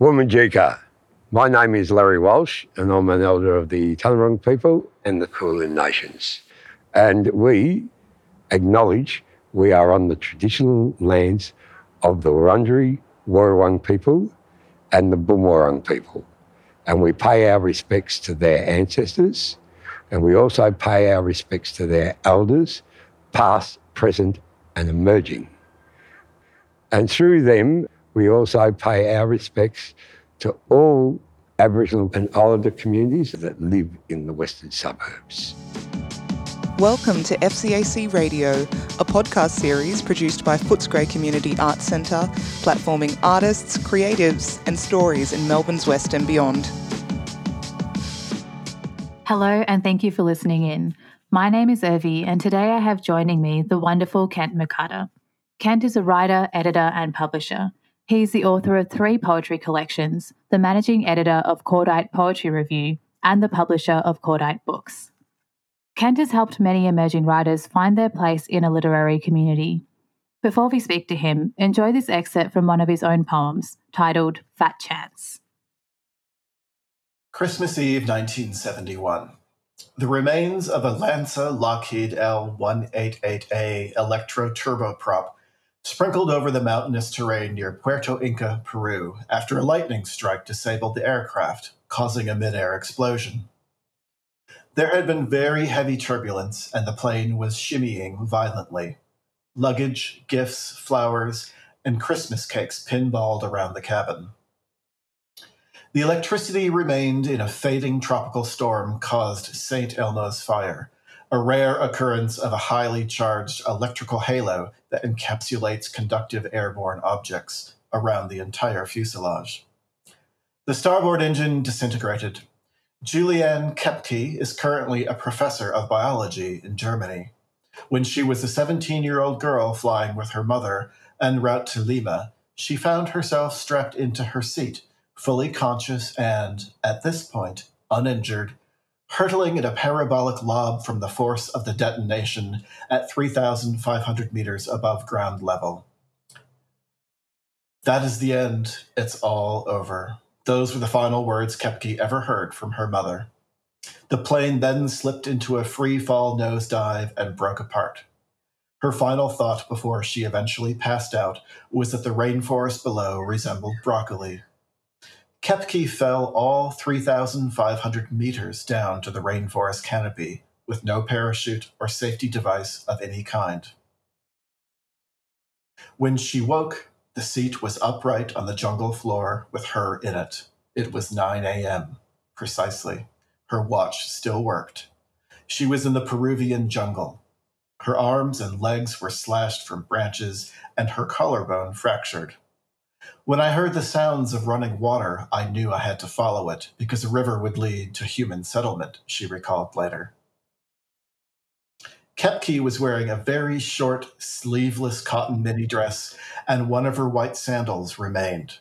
Wominjeka. My name is Larry Walsh, and I'm an elder of the Taungurung people and the Kulin Nations. And we acknowledge we are on the traditional lands of the Wurundjeri Wurrung people and the Boonwurrung people. And we pay our respects to their ancestors, and we also pay our respects to their elders, past, present, and emerging. And through them, we also pay our respects to all Aboriginal and Islander communities that live in the western suburbs. Welcome to FCAC Radio, a podcast series produced by Footscray Community Arts Centre, platforming artists, creatives, and stories in Melbourne's West and beyond. Hello, and thank you for listening in. My name is Urvi, and today I have joining me the wonderful Kent MacCarter. Kent is a writer, editor, and publisher. He is the author of three poetry collections, the managing editor of Cordite Poetry Review, and the publisher of Cordite Books. Kent has helped many emerging writers find their place in a literary community. Before we speak to him, enjoy this excerpt from one of his own poems titled Fat Chance. Christmas Eve 1971. The remains of a LANSA Lockheed L188A Electra turboprop sprinkled over the mountainous terrain near Puerto Inca, Peru, after a lightning strike disabled the aircraft, causing a mid-air explosion. There had been very heavy turbulence, and the plane was shimmying violently. Luggage, gifts, flowers, and Christmas cakes pinballed around the cabin. The electricity remained in a fading tropical storm caused St. Elmo's fire, a rare occurrence of a highly charged electrical halo that encapsulates conductive airborne objects around the entire fuselage. The starboard engine disintegrated, Juliane Koepke is currently a professor of biology in Germany. When she was a 17 year old girl flying with her mother en route to Lima, she found herself strapped into her seat, fully conscious and, at this point, uninjured, hurtling in a parabolic lob from the force of the detonation at 3,500 meters above ground level. That is the end. It's all over. Those were the final words Koepke ever heard from her mother. The plane then slipped into a free fall nosedive and broke apart. Her final thought before she eventually passed out was that the rainforest below resembled broccoli. Koepke fell all 3,500 meters down to the rainforest canopy with no parachute or safety device of any kind. When she woke, the seat was upright on the jungle floor with her in it. It was 9 a.m. Precisely. Her watch still worked. She was in the Peruvian jungle. Her arms and legs were slashed from branches, and her collarbone fractured. When I heard the sounds of running water, I knew I had to follow it because a river would lead to human settlement, she recalled later. Koepke was wearing a very short, sleeveless cotton mini dress, and one of her white sandals remained.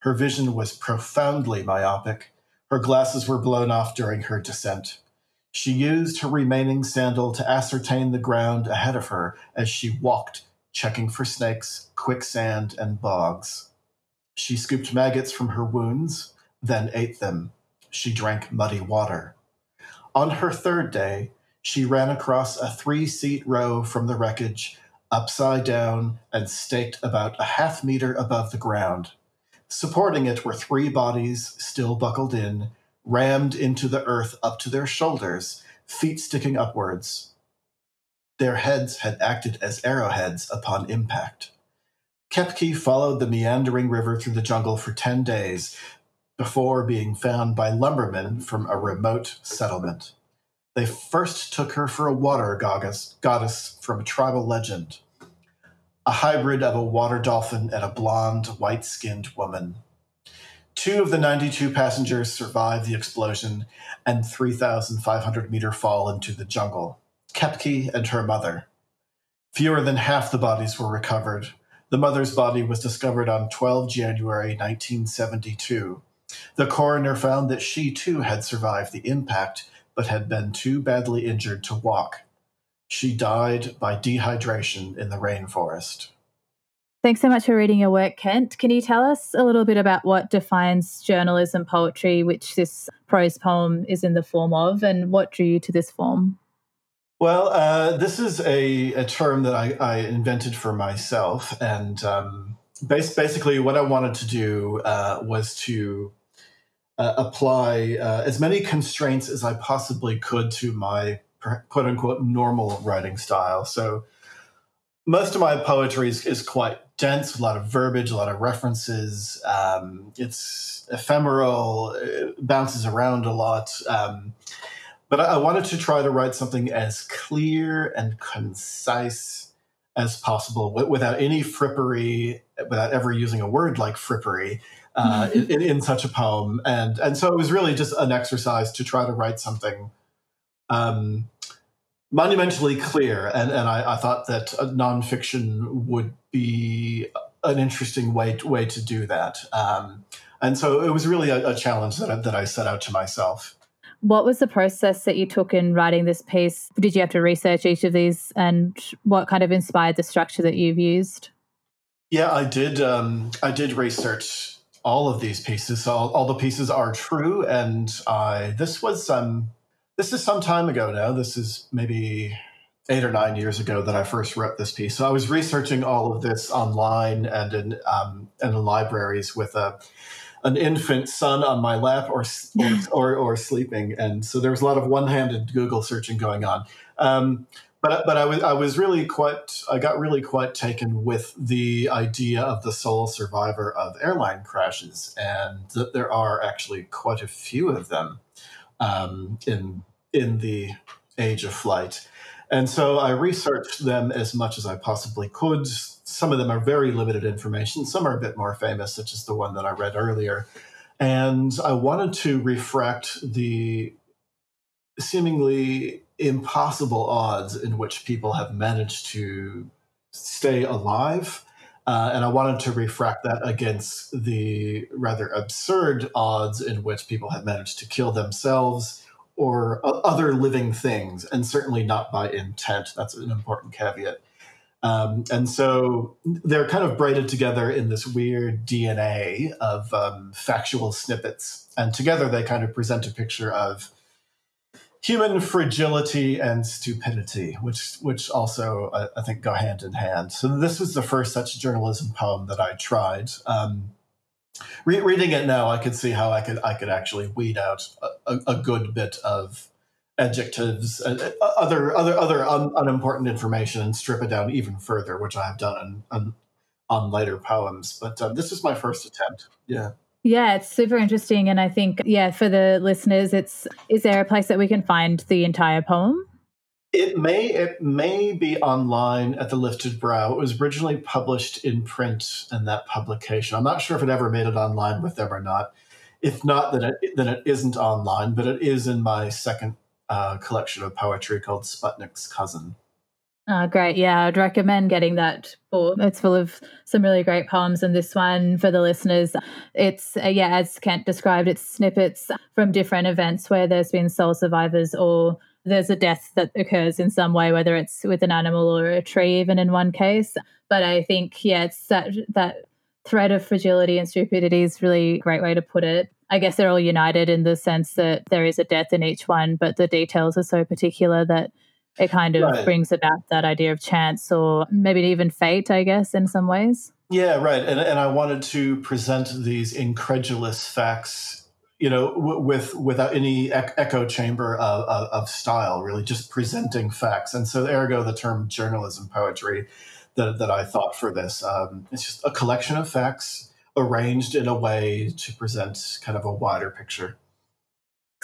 Her vision was profoundly myopic. Her glasses were blown off during her descent. She used her remaining sandal to ascertain the ground ahead of her as she walked, checking for snakes, quicksand, and bogs. She scooped maggots from her wounds, then ate them. She drank muddy water. On her third day, she ran across a three seat row from the wreckage, upside down and staked about a half meter above the ground. Supporting it were three bodies, still buckled in, rammed into the earth up to their shoulders, feet sticking upwards. Their heads had acted as arrowheads upon impact. Koepke followed the meandering river through the jungle for 10 days before being found by lumbermen from a remote settlement. They first took her for a water goddess, goddess from a tribal legend, a hybrid of a water dolphin and a blonde, white skinned woman. Two of the 92 passengers survived the explosion and 3,500 meter fall into the jungle Koepke and her mother. Fewer than half the bodies were recovered. The mother's body was discovered on 12 January 1972. The coroner found that she too had survived the impact but had been too badly injured to walk. She died by dehydration in the rainforest. Thanks so much for reading your work, Kent. Can you tell us a little bit about what defines journalism poetry, which this prose poem is in the form of, and what drew you to this form? Well, uh, this is a, a term that I, I, invented for myself. And um, bas- basically, what I wanted to do uh, was to uh, apply uh, as many constraints as I possibly could to my quote unquote normal writing style. So, most of my poetry is, is quite dense, a lot of verbiage, a lot of references. Um, it's ephemeral, it bounces around a lot. Um, but I, I wanted to try to write something as clear and concise as possible without any frippery, without ever using a word like frippery. Uh, in, in, such a poem, and and so it was really just an exercise to try to write something um, monumentally clear, and and I, I thought that nonfiction would be an interesting way way to do that. Um, and so it was really a, a challenge that I, that I set out to myself. What was the process that you took in writing this piece? Did you have to research each of these, and what kind of inspired the structure that you've used? Yeah, I did. Um, I did research all of these pieces. So all, all, the pieces are true, and I this was um, this is some time ago now. This is maybe eight or nine years ago that I first wrote this piece. So I was researching all of this online and in um, and in libraries with a an infant son on my lap or, or, or, sleeping. And so there was a lot of one-handed Google searching going on. Um, but, but I was, I was really quite, I got really quite taken with the idea of the sole survivor of airline crashes and that there are actually quite a few of them um, in, in the age of flight. And so I researched them as much as I possibly could. Some of them are very limited information, some are a bit more famous, such as the one that I read earlier. And I wanted to refract the seemingly impossible odds in which people have managed to stay alive. Uh, and I wanted to refract that against the rather absurd odds in which people have managed to kill themselves or other living things, and certainly not by intent. That's an important caveat. Um, and so they're kind of braided together in this weird DNA of um, factual snippets. And together they kind of present a picture of human fragility and stupidity, which which also uh, I think go hand in hand. So this was the first such journalism poem that I tried. Um, re- reading it now, I could see how I could I could actually weed out a, a good bit of adjectives and uh, other other other un, unimportant information and strip it down even further, which I have done on on, on later poems. But um, this was my first attempt. Yeah. Yeah, it's super interesting, and I think yeah, for the listeners, it's is there a place that we can find the entire poem? It may it may be online at the Lifted Brow. It was originally published in print in that publication. I'm not sure if it ever made it online with them or not. If not, then it then it isn't online, but it is in my second uh, collection of poetry called Sputnik's Cousin. Oh, great. Yeah, I'd recommend getting that book. It's full of some really great poems. And this one, for the listeners, it's, uh, yeah, as Kent described, it's snippets from different events where there's been sole survivors or there's a death that occurs in some way, whether it's with an animal or a tree, even in one case. But I think, yeah, it's that that thread of fragility and stupidity is really a great way to put it. I guess they're all united in the sense that there is a death in each one, but the details are so particular that it kind of right. brings about that idea of chance or maybe even fate, I guess, in some ways. Yeah, right. And, and I wanted to present these incredulous facts you know, w- with without any echo chamber of, of, of, style, really just presenting facts. And so, ergo, the term journalism poetry that, that I thought for this, um, it's just a collection of facts arranged in a way to present kind of a wider picture.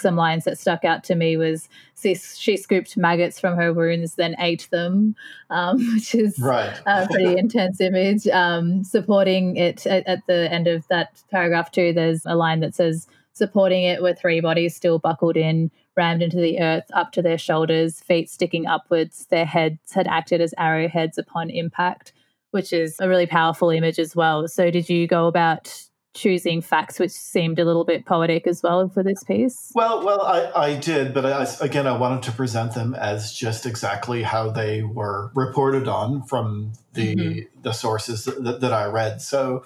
Some lines that stuck out to me was she, she scooped maggots from her wounds, then ate them, um, which is right. a pretty intense image. Um, supporting it at, at the end of that paragraph, too, there's a line that says, supporting it with three bodies still buckled in, rammed into the earth up to their shoulders, feet sticking upwards. Their heads had acted as arrowheads upon impact, which is a really powerful image as well. So, did you go about choosing facts which seemed a little bit poetic as well for this piece? Well, well, I, I did, but I, again, I wanted to present them as just exactly how they were reported on from the mm-hmm. the sources that, that, I read. So,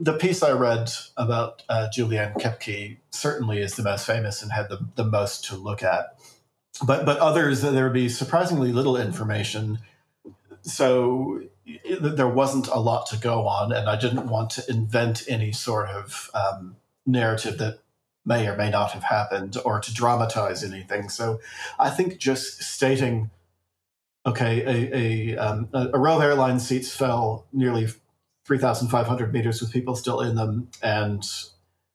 the piece I read about uh, Juliane Koepke certainly is the most famous and had the, the most to look at. But but others, there would be surprisingly little information. So there wasn't a lot to go on, and I didn't want to invent any sort of um, narrative that may or may not have happened or to dramatize anything. So I think just stating, okay, a, a, um, a row of airline seats fell nearly 3,500 meters with people still in them and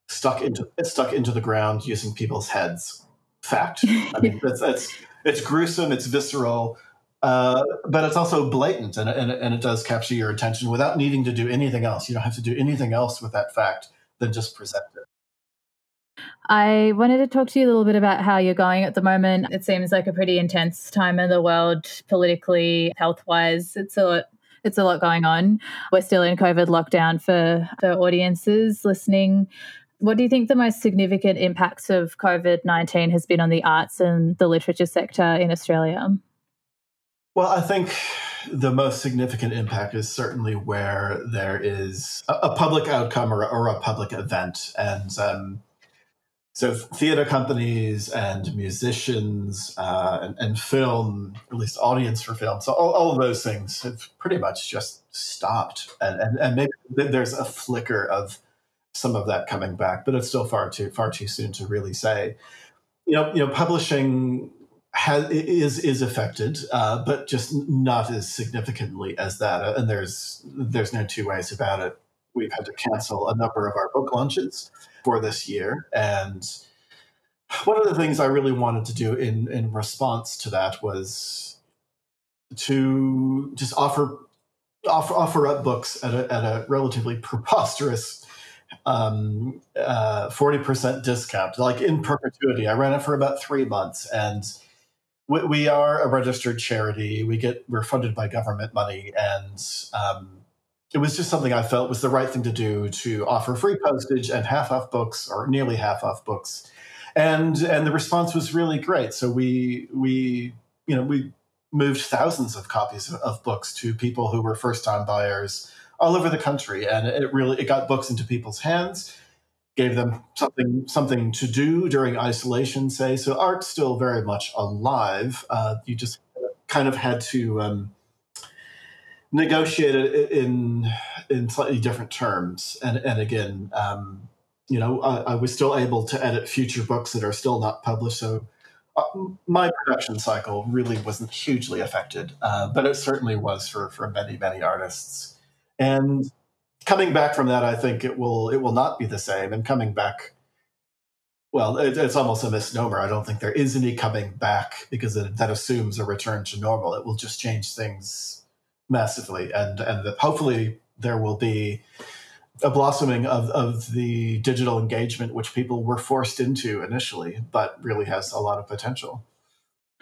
stuck into stuck into the ground using people's heads. Fact. I mean, that's, that's it's gruesome. It's visceral. Uh, but it's also blatant and, and, and it does capture your attention without needing to do anything else. You don't have to do anything else with that fact than just present it. I wanted to talk to you a little bit about how you're going at the moment. It seems like a pretty intense time in the world, politically, health wise. It's a lot. It's a lot going on. We're still in COVID lockdown for, for audiences listening. What do you think the most significant impacts of COVID 19 has been on the arts and the literature sector in Australia? Well, I think the most significant impact is certainly where there is a, a public outcome or, or, a public event. And um, so theater companies and musicians uh, and, and, film, at least audience for film, so all, all, of those things have pretty much just stopped. And, and, and maybe there's a flicker of some of that coming back, but it's still far too far too soon to really say. You know, you know, publishing has, is is affected, uh, but just not as significantly as that. And there's there's no two ways about it. We've had to cancel a number of our book launches for this year, and one of the things I really wanted to do in in response to that was to just offer offer offer up books at a, at a relatively preposterous um, uh, 40% discount, like in perpetuity. I ran it for about three months and we, we, are a registered charity. We get we're funded by government money, and um, it was just something I felt was the right thing to do to offer free postage and half off books, or nearly half off books, and and the response was really great. So we we you know we moved thousands of copies of, of books to people who were first time buyers all over the country, and it really it got books into people's hands gave them something something to do during isolation, say. So art's still very much alive. Uh, you just kind of had to um, negotiate it in in slightly different terms. And and again, um, you know, I, I, was still able to edit future books that are still not published. So uh, my production cycle really wasn't hugely affected, uh, but it certainly was for for many many artists. And coming back from that, I think it will it will not be the same. And coming back, well, it, it's almost a misnomer. I don't think there is any coming back because it, that assumes a return to normal. It will just change things massively, and and that hopefully there will be a blossoming of, of the digital engagement which people were forced into initially, but really has a lot of potential.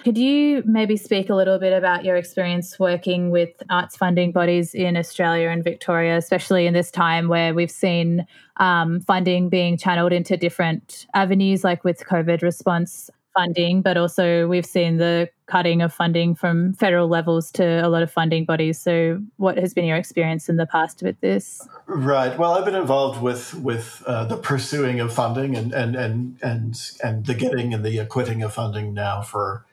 Could you maybe speak a little bit about your experience working with arts funding bodies in Australia and Victoria, especially in this time where we've seen um, funding being channeled into different avenues, like with COVID response funding, but also we've seen the cutting of funding from federal levels to a lot of funding bodies. So, what has been your experience in the past with this? Right. Well, I've been involved with with uh, the pursuing of funding and and and and and the getting and the acquitting of funding now for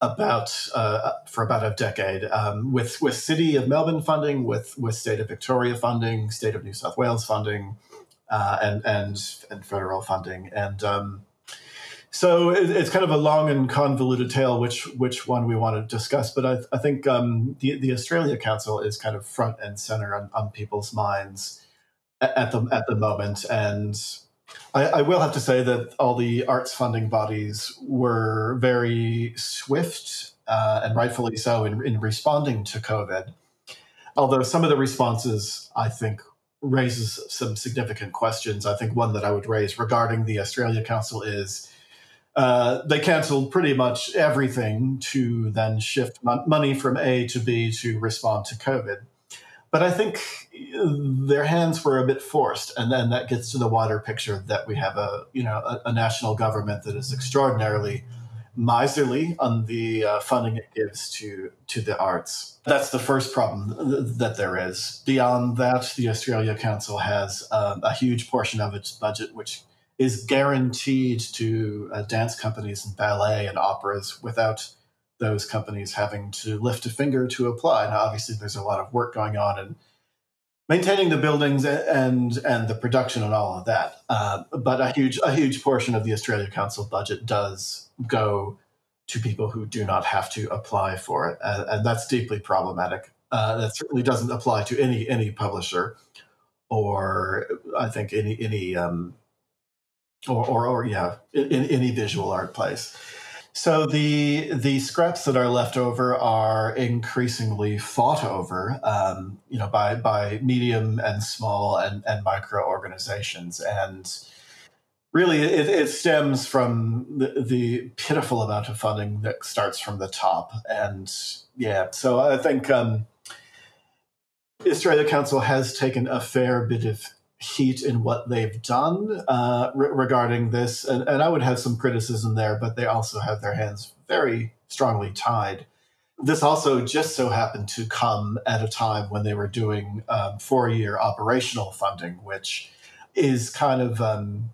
about uh, for about a decade um, with with City of Melbourne funding, with with State of Victoria funding, State of New South Wales funding, uh, and and and federal funding, and um, so it, it's kind of a long and convoluted tale. Which which one we want to discuss? But I, I think um, the the Australia Council is kind of front and center on, on people's minds at, the at the moment, and I, I, will have to say that all the arts funding bodies were very swift uh, and rightfully so in, in responding to COVID. Although some of the responses, I think, raises some significant questions. I think one that I would raise regarding the Australia Council is uh, they canceled pretty much everything to then shift mon- money from A to B to respond to COVID. But I think their hands were a bit forced, and then that gets to the wider picture that we have a you know a, a national government that is extraordinarily miserly on the uh, funding it gives to to the arts. That's the first problem that there is. Beyond that, the Australia Council has um, a huge portion of its budget which is guaranteed to uh, dance companies and ballet and operas without those companies having to lift a finger to apply. Now, obviously, there's a lot of work going on and maintaining the buildings and and the production and all of that. Uh, but a huge a huge portion of the Australia Council budget does go to people who do not have to apply for it, and, and that's deeply problematic. Uh, that certainly doesn't apply to any any publisher, or I think any any um, or, or, or yeah, in, any visual art place. So the the scraps that are left over are increasingly fought over, um, you know, by by medium and small and, and micro organizations, and really it, it stems from the, the, pitiful amount of funding that starts from the top. And yeah, so I think um, Australia Council has taken a fair bit of heat in what they've done uh, re- regarding this, and, and I would have some criticism there, but they also have their hands very strongly tied. This also just so happened to come at a time when they were doing um, four year operational funding, which is kind of. Um,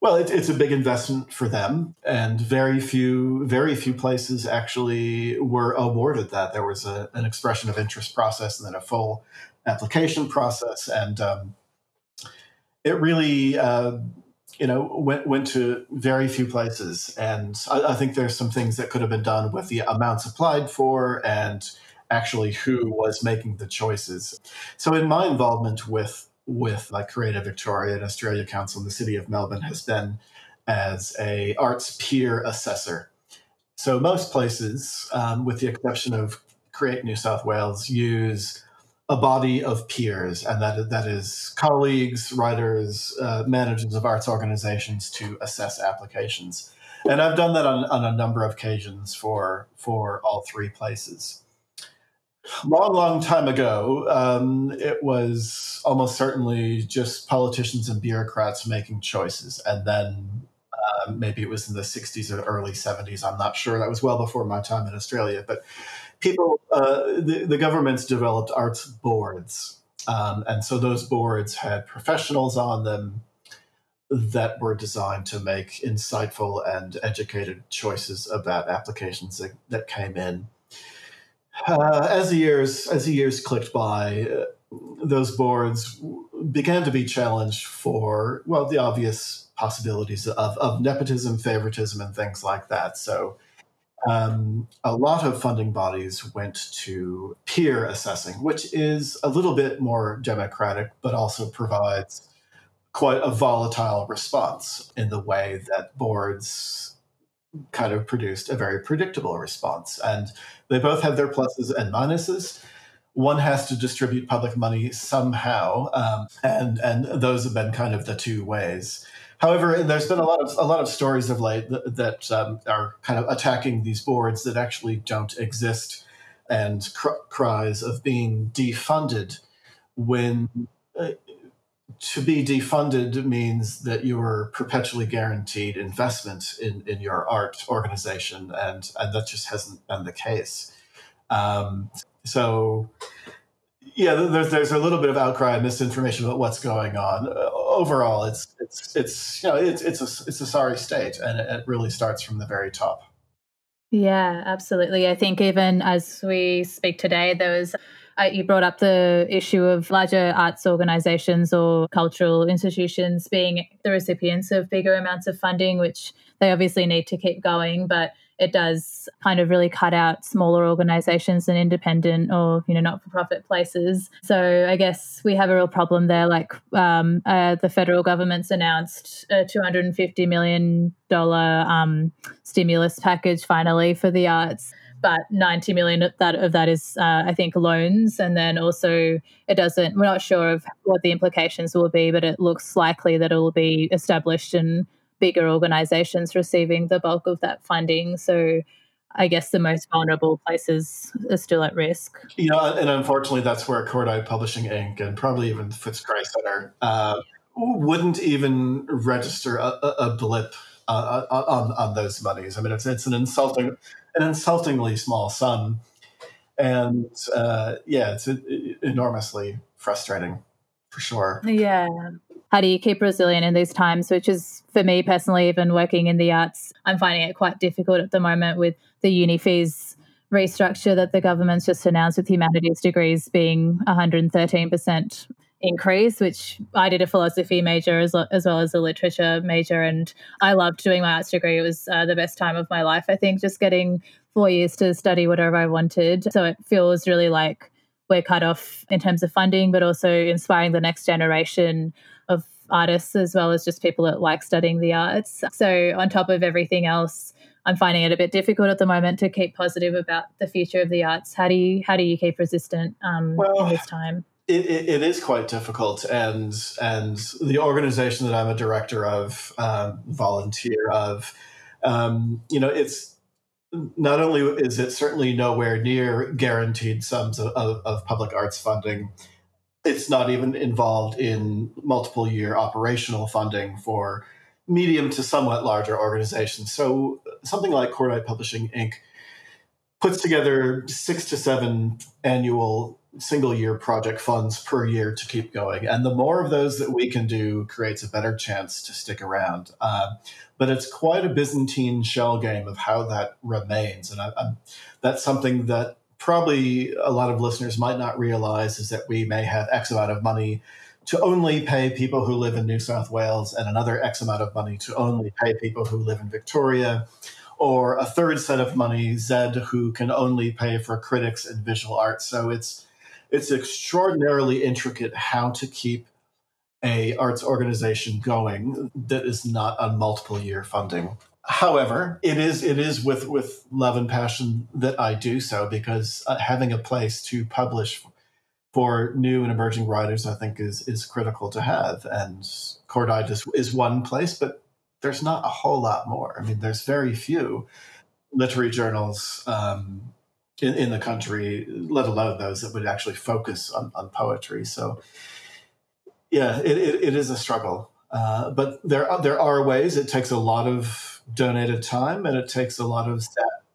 well, it, it's a big investment for them, and very few, very few places actually were awarded that. There was a, an expression of interest process and then a full application process, and um, it really uh, you know went went to very few places. And I, I, think there's some things that could have been done with the amounts applied for and actually who was making the choices. So in my involvement with with like creative victoria and australia council in the city of melbourne has been as a arts peer assessor. So most places um, with the exception of create new south wales use a body of peers, and that that is colleagues, writers, uh, managers of arts organizations to assess applications. And I've done that on, on a number of occasions for for all three places. Long, long time ago, um, it was almost certainly just politicians and bureaucrats making choices, and then uh, maybe it was in the 60s or early 70s. I'm not sure. That was well before my time in Australia, but people, uh, the, the governments developed arts boards. Um, and so those boards had professionals on them that were designed to make insightful and educated choices about applications that, that came in. Uh, as the years as the years clicked by, uh, those boards began to be challenged for well the obvious possibilities of, of nepotism, favoritism, and things like that. So um, a lot of funding bodies went to peer assessing, which is a little bit more democratic, but also provides quite a volatile response in the way that boards kind of produced a very predictable response. And they both have their pluses and minuses. One has to distribute public money somehow, um, and and those have been kind of the two ways. However, there's been a lot of a lot of stories of late that, um, are kind of attacking these boards that actually don't exist, and cr- cries of being defunded. When uh, to be defunded means that you are perpetually guaranteed investment in, in your art organization, and and that just hasn't been the case. Um, so yeah, there's there's a little bit of outcry and misinformation about what's going on. Uh, overall, it's it's it's you know it's it's a it's a sorry state, and it, it really starts from the very top. Yeah, absolutely. I think even as we speak today, there was uh, you brought up the issue of larger arts organizations or cultural institutions being the recipients of bigger amounts of funding, which they obviously need to keep going, but it does kind of really cut out smaller organizations and independent or you know not for profit places. So i guess we have a real problem there. Like um, uh, the federal government's announced a 250 million dollar um, stimulus package finally for the arts but 90 million of that of that is uh, i think loans. And then also it doesn't we're not sure of what the implications will be but it looks likely that it will be established and bigger organizations receiving the bulk of that funding. So I guess the most vulnerable places are still at risk. Yeah, and unfortunately, that's where Cordite Publishing Inc. and probably even Footscray Center uh, wouldn't even register a, a blip uh, uh, on on those monies. I mean, it's it's an insulting an insultingly small sum, and uh, yeah, it's enormously frustrating for sure. Yeah. How do you keep resilient in these times? Which is for me personally, even working in the arts, I'm finding it quite difficult at the moment with the uni fees restructure that the government's just announced with humanities degrees being 113% increase, which I did a philosophy major as, as well as a literature major. And I loved doing my arts degree. It was uh, the best time of my life, I think, just getting four years to study whatever I wanted. So it feels really like we're cut off in terms of funding, but also inspiring the next generation artists as well as just people that like studying the arts. So, on top of everything else, I'm finding it a bit difficult at the moment to keep positive about the future of the arts. How do you how do you keep resistant um, well, in this time? It, it, it is quite difficult, and and the organization that I'm a director of, um, volunteer of, um, you know, it's not only is it certainly nowhere near guaranteed sums of, of, of public arts funding, it's not even involved in multiple year operational funding for medium to somewhat larger organizations. So something like Cordite Publishing Inc. puts together six to seven annual single year project funds per year to keep going. And the more of those that we can do creates a better chance to stick around. Uh, but it's quite a Byzantine shell game of how that remains. And I, that's something that probably a lot of listeners might not realize is that we may have X amount of money to only pay people who live in New South Wales and another X amount of money to only pay people who live in Victoria or a third set of money, Zed, who can only pay for critics and visual arts. So it's it's extraordinarily intricate how to keep a arts organization going that is not on multiple year funding. However, it is it is with with love and passion that I do so because uh, having a place to publish for new and emerging writers, I think, is is critical to have. And Cordite is, is one place, but there's not a whole lot more. I mean, there's very few literary journals um, in, in the country, let alone those that would actually focus on, on poetry. So, yeah, it, it, it is a struggle. Uh, but there are, there are ways. It takes a lot of donated time, and it takes a lot of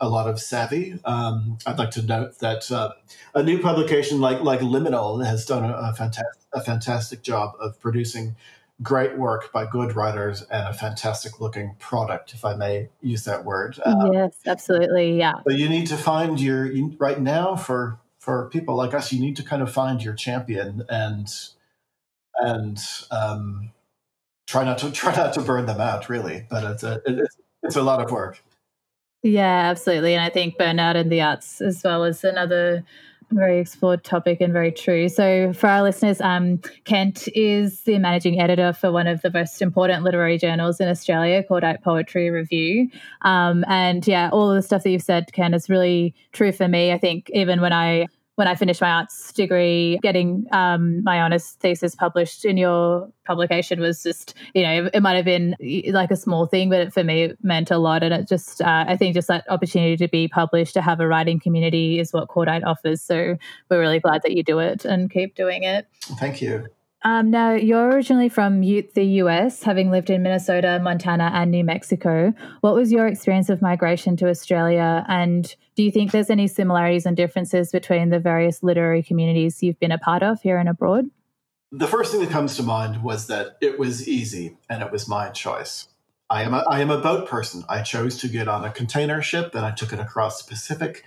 a lot of savvy. Um, I'd like to note that uh, a new publication like like Liminal has done a, a fantastic a fantastic job of producing great work by good writers and a fantastic looking product, if I may use that word. Um, yes, absolutely. Yeah. But you need to find your you, right now for for people like us. You need to kind of find your champion and and um, try not to try not to burn them out. Really, but it's a it's, it's a lot of work. Yeah, absolutely. And I think burnout in the arts as well is another very explored topic and very true. So, for our listeners, um, Kent is the managing editor for one of the most important literary journals in Australia called Poetry Review. Um, and yeah, all of the stuff that you've said, Kent, is really true for me. I think even when I when I finished my arts degree, getting um, my honours thesis published in your publication was just, you know, it might have been like a small thing, but for me, it meant a lot. And it just, uh, I think just that opportunity to be published, to have a writing community is what Cordite offers. So we're really glad that you do it and keep doing it. Thank you. Um, now, you're originally from the US, having lived in Minnesota, Montana, and New Mexico. What was your experience of migration to Australia? And do you think there's any similarities and differences between the various literary communities you've been a part of here and abroad? The first thing that comes to mind was that it was easy and it was my choice. I am a, I am a boat person. I chose to get on a container ship and I took it across the Pacific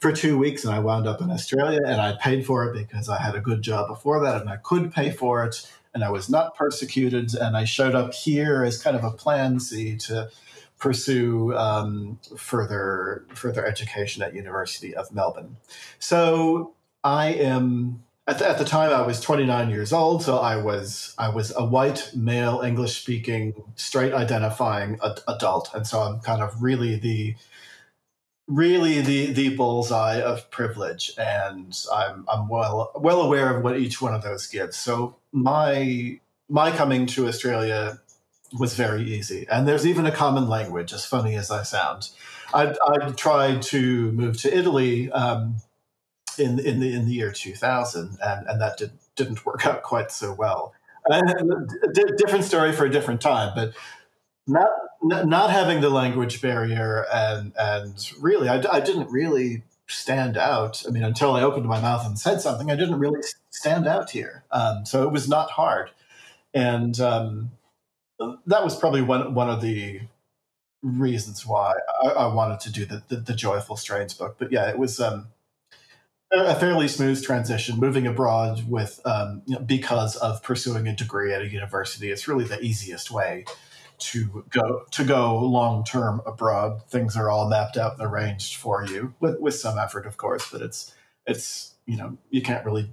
for two weeks and I wound up in Australia and I paid for it because I had a good job before that and I could pay for it and I was not persecuted and I showed up here as kind of a plan C to pursue um, further further education at University of Melbourne. So I am at the, at the time I was 29 years old, so I was I was a white male English speaking straight identifying ad- adult, and so I'm kind of really the really the the bullseye of privilege, and I'm I'm well well aware of what each one of those gives. So my my coming to Australia was very easy. And there's even a common language, as funny as I sound. I, I tried to move to Italy um, in in the in the year 2000, and, and that did, didn't work out quite so well. And different story for a different time, but not having the language barrier and and really, I, I didn't really stand out. I mean, until I opened my mouth and said something, I didn't really stand out here. Um, so it was not hard, and um, that was probably one one of the reasons why I, I wanted to do the, the, the joyful strains book. But yeah, it was um, a fairly smooth transition. Moving abroad with um, you know, because of pursuing a degree at a university, it's really the easiest way to go to go long term abroad. Things are all mapped out and arranged for you with with some effort, of course, but it's it's you know you can't really.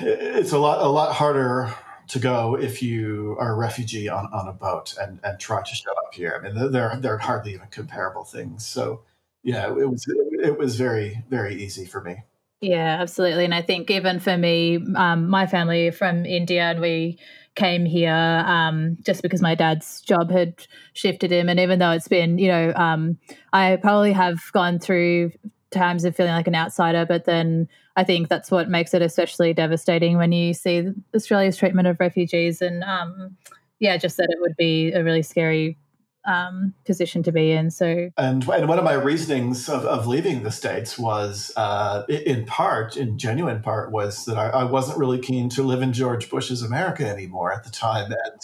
It's a lot a lot harder to go if you are a refugee on, on a boat and, and try to show up here. I mean, they're they're hardly even comparable things. So yeah, it was it was very very easy for me. Yeah, absolutely. And I think even for me, um, my family from India, and we came here um, just because my dad's job had shifted him. And even though it's been, you know, um, I probably have gone through times of feeling like an outsider, but then I think that's what makes it especially devastating when you see Australia's treatment of refugees. And um, yeah, just that it would be a really scary um, position to be in. So, and, and one of my reasonings of, of leaving the states was, uh, in part, in genuine part, was that I, I, wasn't really keen to live in George Bush's America anymore at the time, and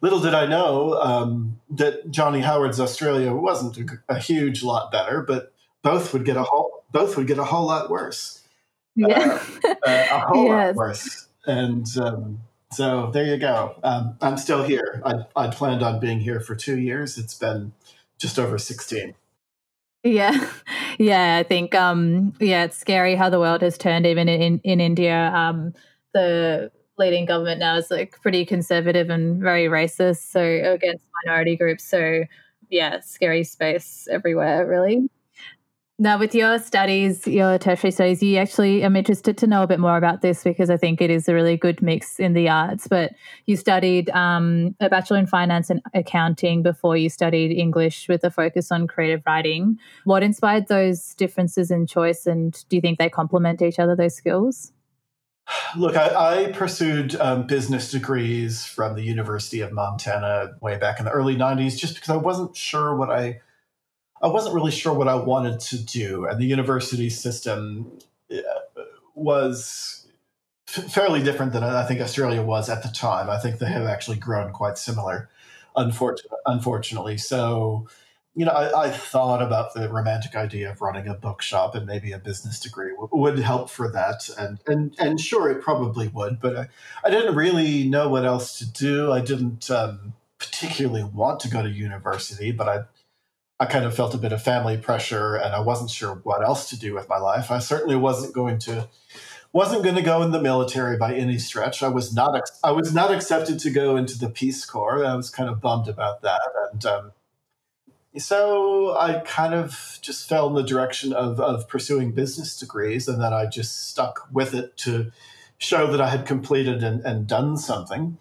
little did I know um, that Johnny Howard's Australia wasn't a, a, huge lot better, but both would get a whole both would get a whole lot worse. Yeah, uh, uh, a whole yes. lot worse, and. Um, so there you go. Um, I'm still here. I I planned on being here for two years. It's been just over sixteen. Yeah, yeah. I think um, yeah, it's scary how the world has turned. Even in in India, um, the leading government now is like pretty conservative and very racist, so against minority groups. So yeah, scary space everywhere, really. Now, with your studies, your tertiary studies, you actually am interested to know a bit more about this because I think it is a really good mix in the arts. But you studied um, a bachelor in finance and accounting before you studied English with a focus on creative writing. What inspired those differences in choice, and do you think they complement each other, those skills? Look, I, I pursued um, business degrees from the University of Montana way back in the early 90s just because I wasn't sure what I I wasn't really sure what I wanted to do, and the university system uh, was fairly different than I think Australia was at the time. I think they have actually grown quite similar, unfortunately. So, you know, I, I, thought about the romantic idea of running a bookshop and maybe a business degree would help for that, and and and sure, it probably would. But I, I didn't really know what else to do. I didn't um, particularly want to go to university, but I I kind of felt a bit of family pressure and I wasn't sure what else to do with my life. I certainly wasn't going to wasn't going to go in the military by any stretch. I was not I was not accepted to go into the Peace Corps. I was kind of bummed about that and um, so I kind of just fell in the direction of, of pursuing business degrees, and then I just stuck with it to show that I had completed and, and done something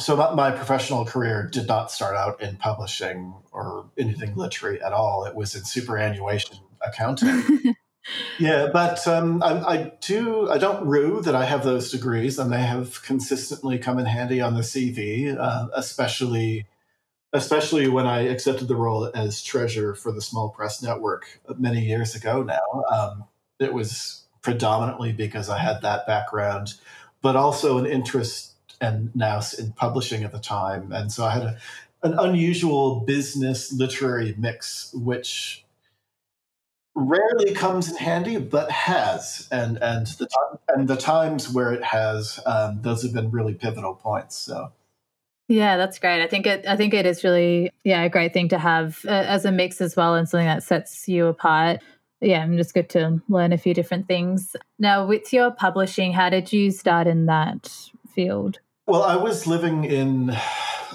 so my professional career did not start out in publishing or anything literary at all. It was in superannuation accounting. yeah, but um, I, I, do. I don't rue that I have those degrees, and they have consistently come in handy on the CV, uh, especially especially when I accepted the role as treasurer for the Small Press Network many years ago. Now um, it was predominantly because I had that background, but also an interest and now in publishing at the time. And so I had a, an unusual business literary mix, which rarely comes in handy, but has. And and the and the times where it has, um, those have been really pivotal points. So. Yeah, that's great. I think it. I think it is really, yeah, a great thing to have uh, as a mix as well, and something that sets you apart. Yeah, I'm just good to learn a few different things. Now, with your publishing, how did you start in that field? Well, I was living in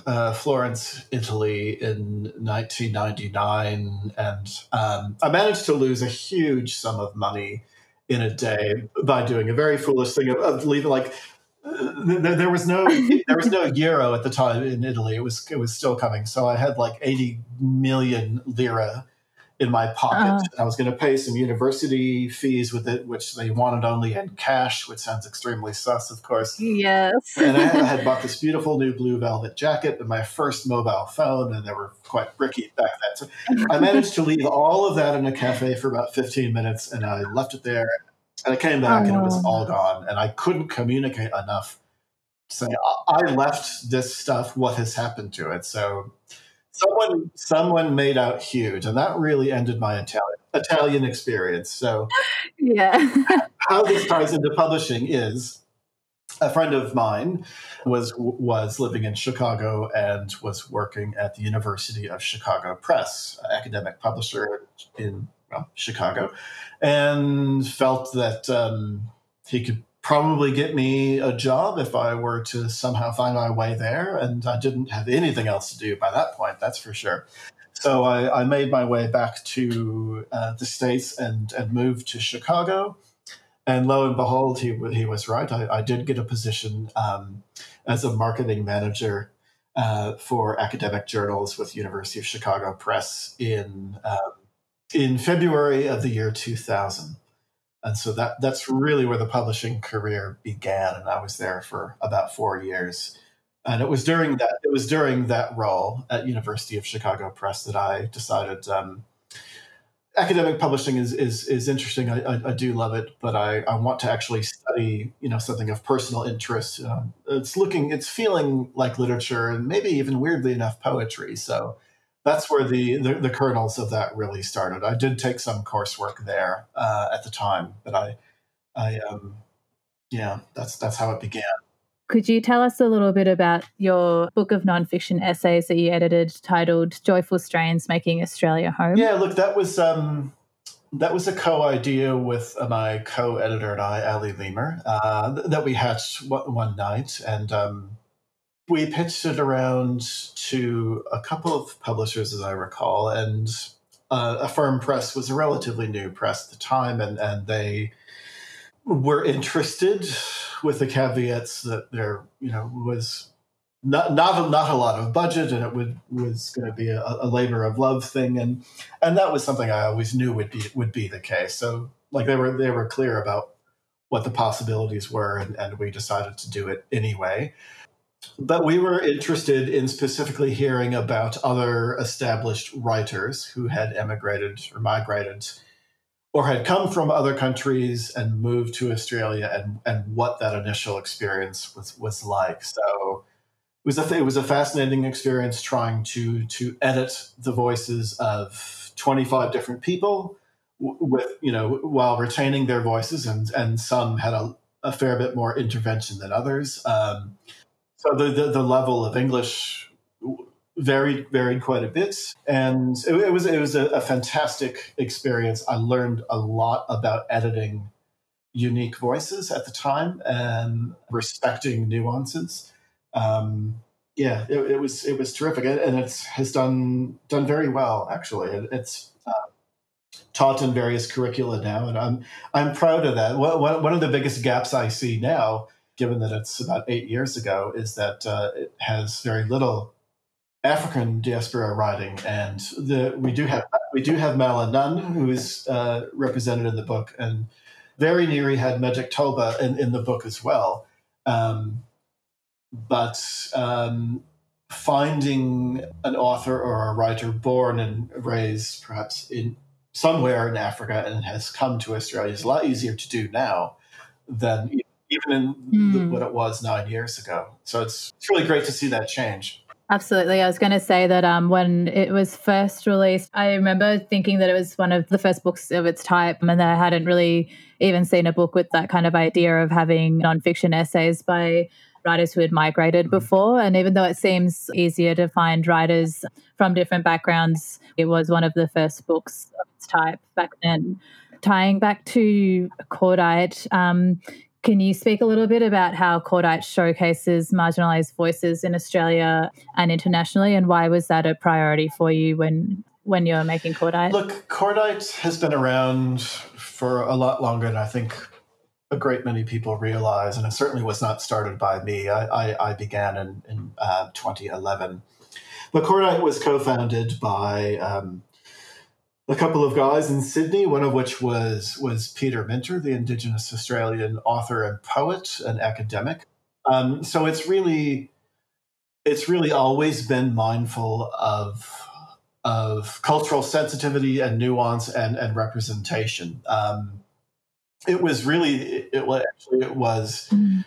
uh, Florence, Italy in 1999, and um, I managed to lose a huge sum of money in a day by doing a very foolish thing of, of leaving like there, was no there was no euro at the time in Italy. It was it was still coming. So I had like eighty million lira in my pocket. Uh, I was going to pay some university fees with it, which they wanted only in cash, which sounds extremely sus, of course. Yes. and I, I, had bought this beautiful new blue velvet jacket and my first mobile phone, and they were quite bricky back then. So I managed to leave all of that in a cafe for about 15 minutes, and I left it there. And I came back, oh. and it was all gone, and I couldn't communicate enough. So I left this stuff. What has happened to it? So someone someone made out huge, and that really ended my Italian Italian experience. So, yeah, how this ties into publishing is a friend of mine was was living in Chicago and was working at the University of Chicago Press, academic publisher in well, Chicago, and felt that um, he could probably get me a job if I were to somehow find my way there. And I didn't have anything else to do by that point, that's for sure. So I, I made my way back to uh, the States and, and moved to Chicago. And lo and behold, he, he was right. I, I did get a position um, as a marketing manager uh, for academic journals with University of Chicago Press in um, in February of the year 2000 and so that that's really where the publishing career began and i was there for about four years. And it was during that it was during that role at university of chicago press that i decided um, academic publishing is is, is interesting. I, I, I, do love it but I, I want to actually study you know something of personal interest. Um, it's looking it's feeling like literature and maybe even weirdly enough poetry. So that's where the, the, the kernels of that really started. I did take some coursework there uh, at the time, but I, I, um, yeah, that's that's how it began. Could you tell us a little bit about your book of nonfiction essays that you edited, titled "Joyful Strains: Making Australia Home"? Yeah, look, that was um, that was a co-idea with uh, my co-editor and I, Ali Lemer, uh, that we hatched one night, and um, we pitched it around to a couple of publishers, as I recall, and uh, Affirm Press was a relatively new press at the time, and, and they were interested with the caveats that there, you know, was not not not a lot of budget, and it would was going to be a, a labor of love thing, and and that was something I always knew would be would be the case. So like they were they were clear about what the possibilities were, and, and we decided to do it anyway. But we were interested in specifically hearing about other established writers who had emigrated or migrated or had come from other countries and moved to Australia and, and what that initial experience was, was like. So it was, a, it was a fascinating experience trying to, to edit the voices of 25 different people with, you know, while retaining their voices and, and some had a, a fair bit more intervention than others. Um, so the, the, the level of English varied varied quite a bit, and it, it was it was a, a, fantastic experience. I learned a lot about editing unique voices at the time and respecting nuances. Um, yeah, it, it, was it was terrific, and it has done done very well. Actually, it, it's uh, taught in various curricula now, and I'm I'm proud of that. One, one of the biggest gaps I see now given that it's about eight years ago, is that uh, it has very little African diaspora writing, and the we do have we do have Mala Nunn, who is uh, represented in the book, and very nearly had Magic Toba in, in the book as well. Um, but um, finding an author or a writer born and raised perhaps in somewhere in Africa and has come to Australia is a lot easier to do now than even in mm. the, hmm. what it was nine years ago. So it's it's really great to see that change. Absolutely. I was going to say that um, when it was first released, I remember thinking that it was one of the first books of its type, and that I hadn't really even seen a book with that kind of idea of having nonfiction essays by writers who had migrated mm-hmm. before. And even though it seems easier to find writers from different backgrounds, it was one of the first books of its type back then. Tying back to Cordite, um, can you speak a little bit about how Cordite showcases marginalised voices in Australia and internationally, and why was that a priority for you when when you were making Cordite? Look, Cordite has been around for a lot longer than I think a great many people realize, and it certainly was not started by me. I, I, I began in, in uh, 2011. But Cordite was co founded by um, a couple of guys in Sydney, one of which was, was Peter Minter, the Indigenous Australian author and poet and academic. Um, so it's really it's really always been mindful of of cultural sensitivity and nuance and, and representation. Um, it was really it was actually it was mm.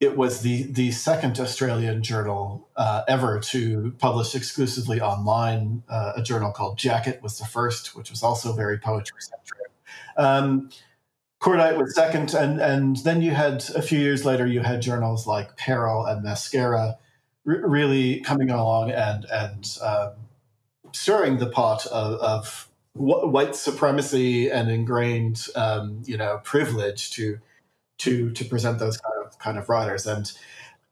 It was the the second Australian journal uh, ever to publish exclusively online. Uh, a journal called Jacket was the first, which was also very poetry centric. Um, Cordite was second, and and then you had a few years later you had journals like Peril and Mascara, really coming along and and um, stirring the pot of, of white supremacy and ingrained, um, you know, privilege to to to present those kind of kind of writers. And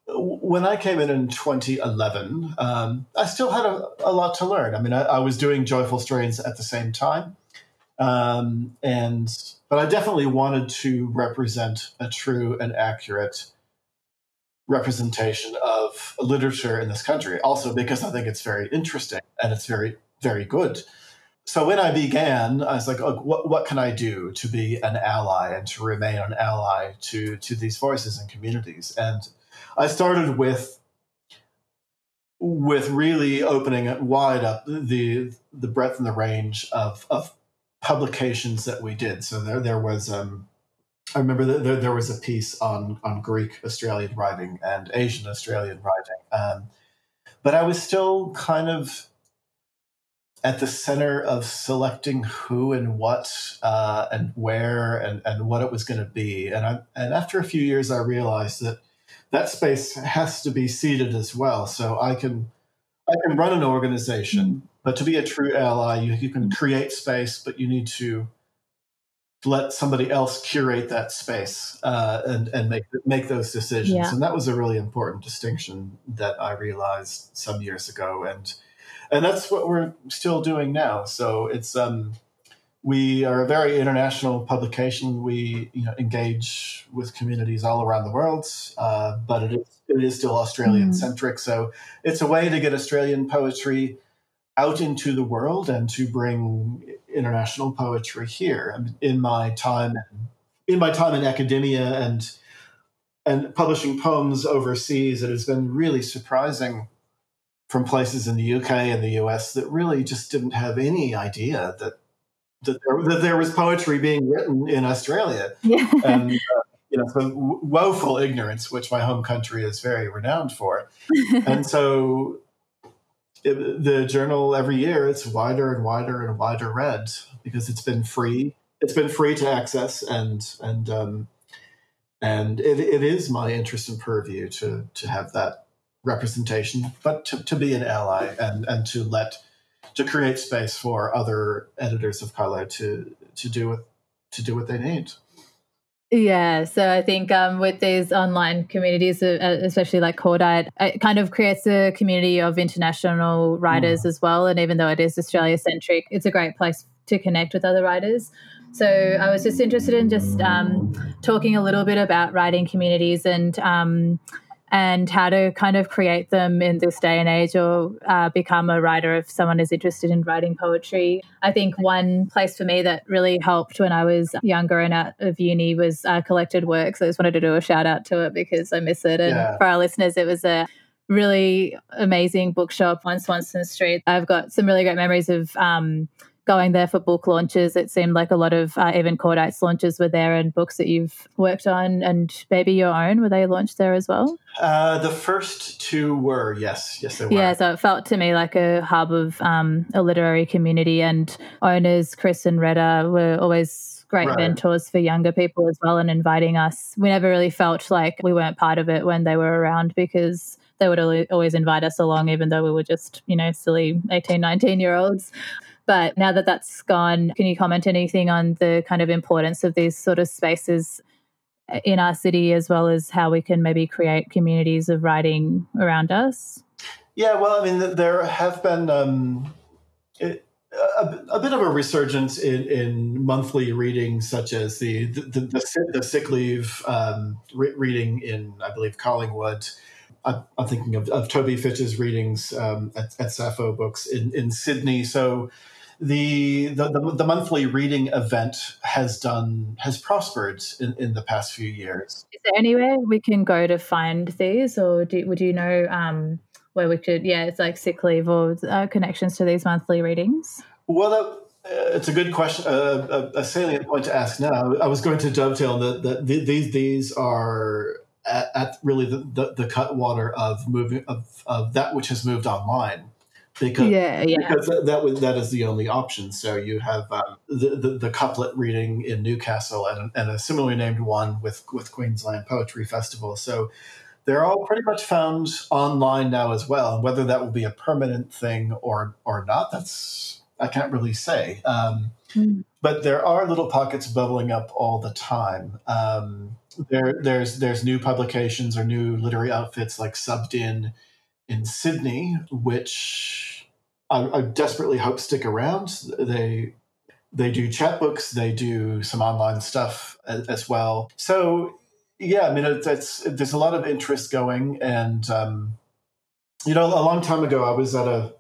when I came in in 2011, um, I still had a, a, lot to learn. I mean, I, I, was doing Joyful Strains at the same time, um, and but I definitely wanted to represent a true and accurate representation of literature in this country. Also, because I think it's very interesting and it's very very good so when I began, I was like, oh, what, what can I do to be an ally and to remain an ally to, to these voices and communities? And I started with with really opening it wide up the the breadth and the range of, of publications that we did. So there there was um, I remember there, there was a piece on on Greek Australian writing and Asian Australian writing, um, but I was still kind of at the center of selecting who and what uh, and where and, and what it was going to be. And I, and after a few years, I realized that that space has to be seeded as well. So I can I can run an organization, but to be a true ally, you, you can create space, but you need to let somebody else curate that space uh, and and make make those decisions. Yeah. And that was a really important distinction that I realized some years ago. And and that's what we're still doing now. So it's um, we are a very international publication. We you know engage with communities all around the world, uh, but it is it is still Australian centric. Mm. So it's a way to get Australian poetry out into the world and to bring international poetry here. In my time, in my time in academia and and publishing poems overseas, it has been really surprising from places in the UK and the US that really just didn't have any idea that that there, that there was poetry being written in Australia. Yeah. And, uh, you know, so woeful ignorance, which my home country is very renowned for. and so it, the journal every year, it's wider and wider and wider read because it's been free. It's been free to access and, and, um, and it, it is my interest and purview to, to have that representation, but to, to be an ally and, and to let to create space for other editors of color to to do what to do what they need. Yeah, so I think um, with these online communities, uh, especially like Cordite, it kind of creates a community of international writers mm. as well. And even though it is Australia centric, it's a great place to connect with other writers. So I was just interested in just um, talking a little bit about writing communities and um, and how to kind of create them in this day and age or uh, become a writer if someone is interested in writing poetry. I think one place for me that really helped when I was younger and out of uni was uh, Collected Works. I just wanted to do a shout out to it because I miss it. And yeah. for our listeners, it was a really amazing bookshop on Swanston Street. I've got some really great memories of um, going there for book launches. It seemed like a lot of uh, even Cordite's launches were there and books that you've worked on and maybe your own. Were they launched there as well? Uh, the first two were, yes. Yes, they were. Yeah, so it felt to me like a hub of um, a literary community and owners, Kris and Retta, were always great right. mentors for younger people as well and inviting us. We never really felt like we weren't part of it when they were around because they would always invite us along, even though we were just, you know, silly 18, 19 year olds. But now that that's gone, can you comment anything on the kind of importance of these sort of spaces in our city, as well as how we can maybe create communities of writing around us? Yeah, well, I mean, there have been. Um, a, a, bit of a resurgence in, in monthly readings, such as the the, the, the sick leave um, re- reading in, I believe, Collingwood. I, am thinking of, of Toby Fitch's readings um, at, at Sappho Books in, in Sydney. So the, the, the the monthly reading event has done has prospered in, in the past few years. Is there anywhere we can go to find these, or do, would you know? Um, where we could, yeah, it's like sick leave or uh, connections to these monthly readings? Well, uh, it's a good question, uh, a, a, salient point to ask now. I was going to dovetail that, that these these are at, at really the, the, the, cutwater of moving of, of that which has moved online. Because, yeah, yeah. because that, that, that is the only option. So you have um, the, the, the couplet reading in Newcastle and, and a similarly named one with with Queensland Poetry Festival. So they're all pretty much found online now as well. And whether that will be a permanent thing or or not, that's I can't really say. Um, mm. But there are little pockets bubbling up all the time. Um, there, there's there's new publications or new literary outfits like Subbed In in Sydney, which I, I desperately hope stick around. They they do chat books, they do some online stuff as, as well. So yeah, I mean, it's, it's, there's a lot of interest going, and um, you know, a long time ago, I was at a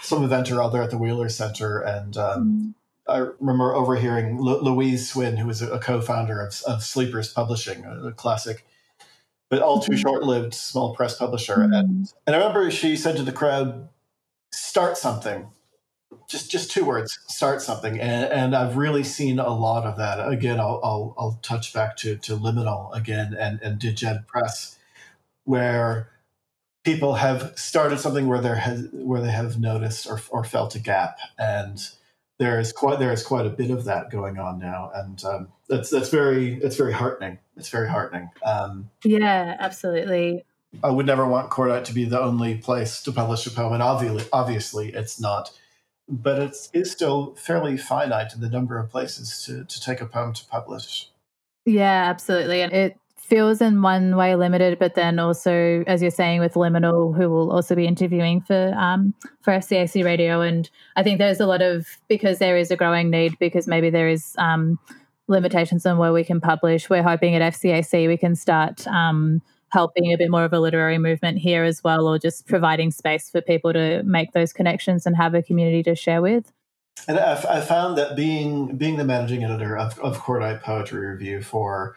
some event or other at the Wheeler Center, and um, mm. I remember overhearing L- Louise Swinn, who was a, a co-founder of, of, Sleepers Publishing, a, a classic, but all too mm-hmm. short-lived small press publisher, and and I remember she said to the crowd, "Start something." just just two words start something and, and i've really seen a lot of that again i'll i'll, I'll touch back to to liminal again and and diged press where people have started something where there has where they have noticed or, or felt a gap and there is quite there is quite a bit of that going on now and um, that's that's very it's very heartening it's very heartening um, yeah absolutely i would never want cordite to be the only place to publish a poem and obviously obviously it's not but it is still fairly finite in the number of places to, to take a poem to publish. Yeah, absolutely. And it feels in one way limited, but then also, as you're saying, with Liminal, who will also be interviewing for um, for FCAC Radio, and I think there's a lot of because there is a growing need because maybe there is um, limitations on where we can publish. We're hoping at FCAC we can start um, helping a bit more of a literary movement here as well, or just providing space for people to make those connections and have a community to share with. And I, I found that being being the managing editor of, of Cordite Poetry Review for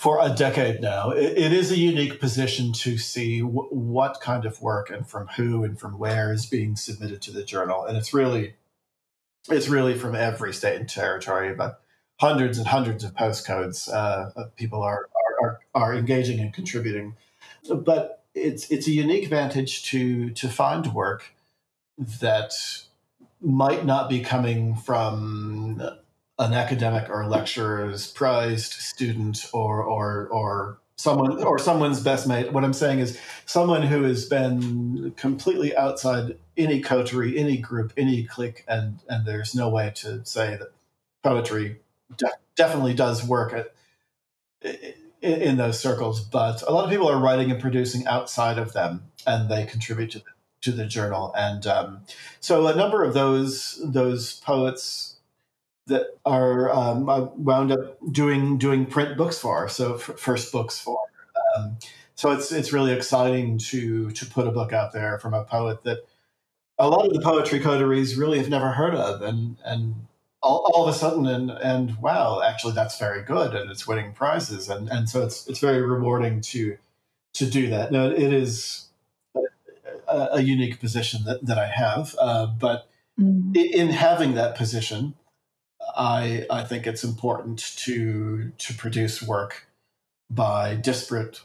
for a decade now, it, it is a unique position to see w- what kind of work and from who and from where is being submitted to the journal, and it's really it's really from every state and territory, but hundreds and hundreds of postcodes. Uh, people are are, are engaging and contributing. But it's it's a unique vantage to to find work that might not be coming from an academic or lecturer's prized student or or or someone or someone's best mate. What I'm saying is someone who has been completely outside any coterie, any group, any clique, and and there's no way to say that poetry de- definitely does work at in, in, those circles, but a lot of people are writing and producing outside of them, and they contribute to the, to the journal. And um, so, a number of those those poets that are um, I wound up doing doing print books for, so f- first books for. Um, so it's it's really exciting to to put a book out there from a poet that a lot of the poetry coteries really have never heard of, and and all, all of a sudden and and wow actually that's very good and it's winning prizes and and so it's it's very rewarding to to do that now it is a, a unique position that, that i have uh, but mm. in having that position i i think it's important to to produce work by disparate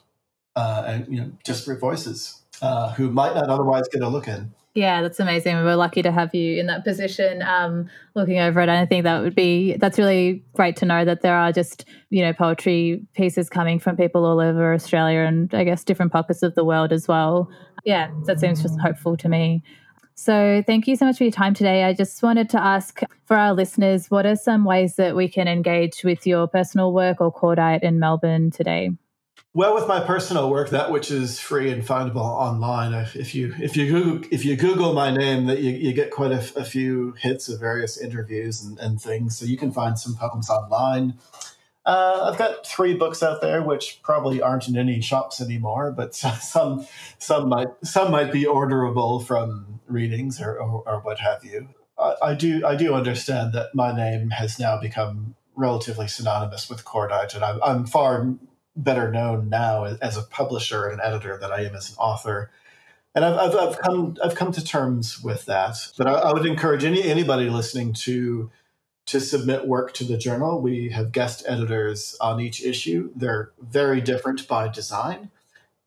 uh, and you know disparate voices uh, who might not otherwise get a look in yeah, that's amazing. We're lucky to have you in that position, um, looking over it. And I think that would be that's really great to know that there are just you know poetry pieces coming from people all over Australia and I guess different pockets of the world as well. Yeah, that seems just hopeful to me. So thank you so much for your time today. I just wanted to ask for our listeners, what are some ways that we can engage with your personal work or Cordite in Melbourne today? Well, with my personal work, that which is free and findable online, if you if you Google, if you Google my name, that you, you get quite a, a, few hits of various interviews and, and, things. So you can find some poems online. Uh, I've got three books out there, which probably aren't in any shops anymore, but some some might some might be orderable from readings or, or, or what have you. I, I do I do understand that my name has now become relatively synonymous with Cordite, and I'm, I'm far better known now as a publisher and an editor than I am as an author. And I've, I've, I've come I've come to terms with that. But I, I, would encourage any anybody listening to to submit work to the journal. We have guest editors on each issue. They're very different by design.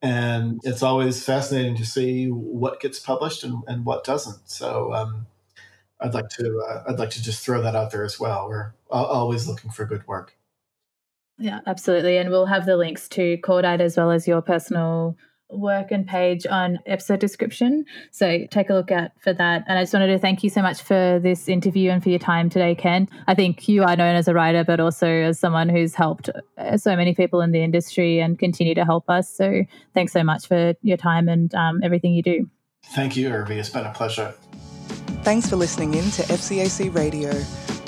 And it's always fascinating to see what gets published and, and what doesn't. So um, I'd like to uh, I'd like to just throw that out there as well. We're always looking for good work. Yeah, absolutely. And we'll have the links to Cordite as well as your personal work and page on episode description. So take a look out for that. And I just wanted to thank you so much for this interview and for your time today, Ken. I think you are known as a writer, but also as someone who's helped uh, so many people in the industry and continue to help us. So thanks so much for your time and um, everything you do. Thank you, Irvi. It's been a pleasure. Thanks for listening in to FCAC Radio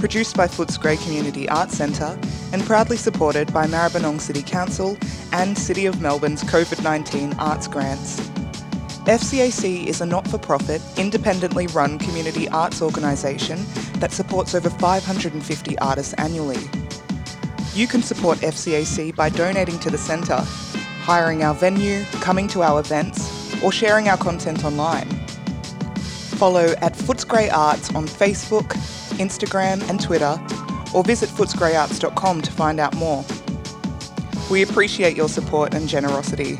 produced by Footscray Community Arts Centre and proudly supported by Maribyrnong City Council and City of Melbourne's COVID 19 arts grants. FCAC is a not for profit, independently run community arts organisation that supports over 550 artists annually. You can support FCAC by donating to the centre, hiring our venue, coming to our events, or sharing our content online. Follow at Footscray Arts on Facebook, Instagram, and Twitter, or visit footscrayarts.com to find out more. We appreciate your support and generosity.